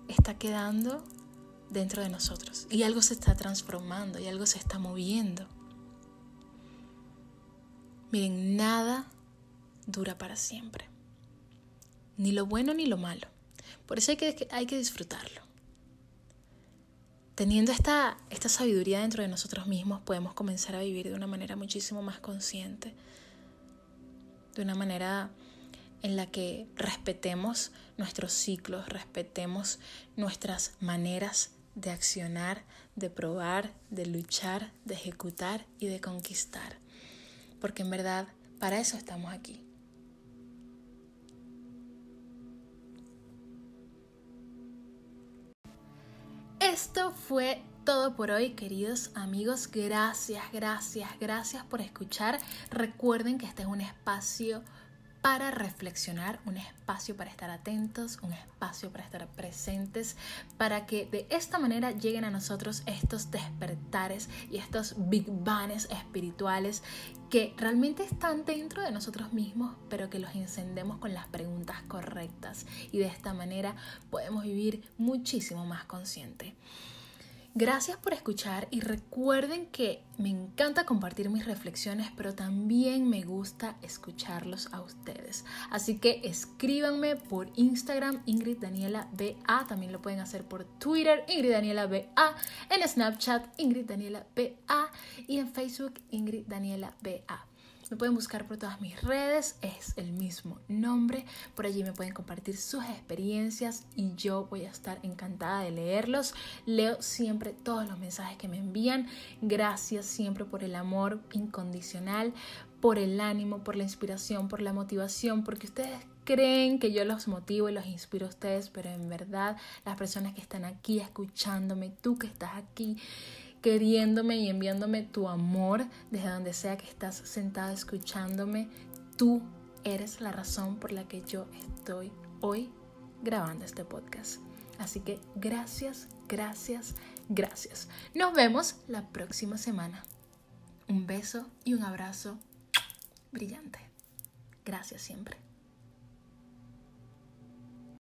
está quedando dentro de nosotros y algo se está transformando y algo se está moviendo. Miren, nada dura para siempre ni lo bueno ni lo malo. Por eso hay que, hay que disfrutarlo. Teniendo esta, esta sabiduría dentro de nosotros mismos, podemos comenzar a vivir de una manera muchísimo más consciente, de una manera en la que respetemos nuestros ciclos, respetemos nuestras maneras de accionar, de probar, de luchar, de ejecutar y de conquistar. Porque en verdad, para eso estamos aquí. Esto fue todo por hoy, queridos amigos. Gracias, gracias, gracias por escuchar. Recuerden que este es un espacio para reflexionar, un espacio para estar atentos, un espacio para estar presentes, para que de esta manera lleguen a nosotros estos despertares y estos big bangs espirituales que realmente están dentro de nosotros mismos, pero que los encendemos con las preguntas correctas y de esta manera podemos vivir muchísimo más consciente. Gracias por escuchar y recuerden que me encanta compartir mis reflexiones, pero también me gusta escucharlos a ustedes. Así que escríbanme por Instagram Ingrid Daniela también lo pueden hacer por Twitter Ingrid Daniela BA, en Snapchat Ingrid Daniela BA y en Facebook Ingrid Daniela. Me pueden buscar por todas mis redes, es el mismo nombre. Por allí me pueden compartir sus experiencias y yo voy a estar encantada de leerlos. Leo siempre todos los mensajes que me envían. Gracias siempre por el amor incondicional, por el ánimo, por la inspiración, por la motivación, porque ustedes creen que yo los motivo y los inspiro a ustedes, pero en verdad las personas que están aquí escuchándome, tú que estás aquí, queriéndome y enviándome tu amor desde donde sea que estás sentada escuchándome. Tú eres la razón por la que yo estoy hoy grabando este podcast. Así que gracias, gracias, gracias. Nos vemos la próxima semana. Un beso y un abrazo brillante. Gracias siempre.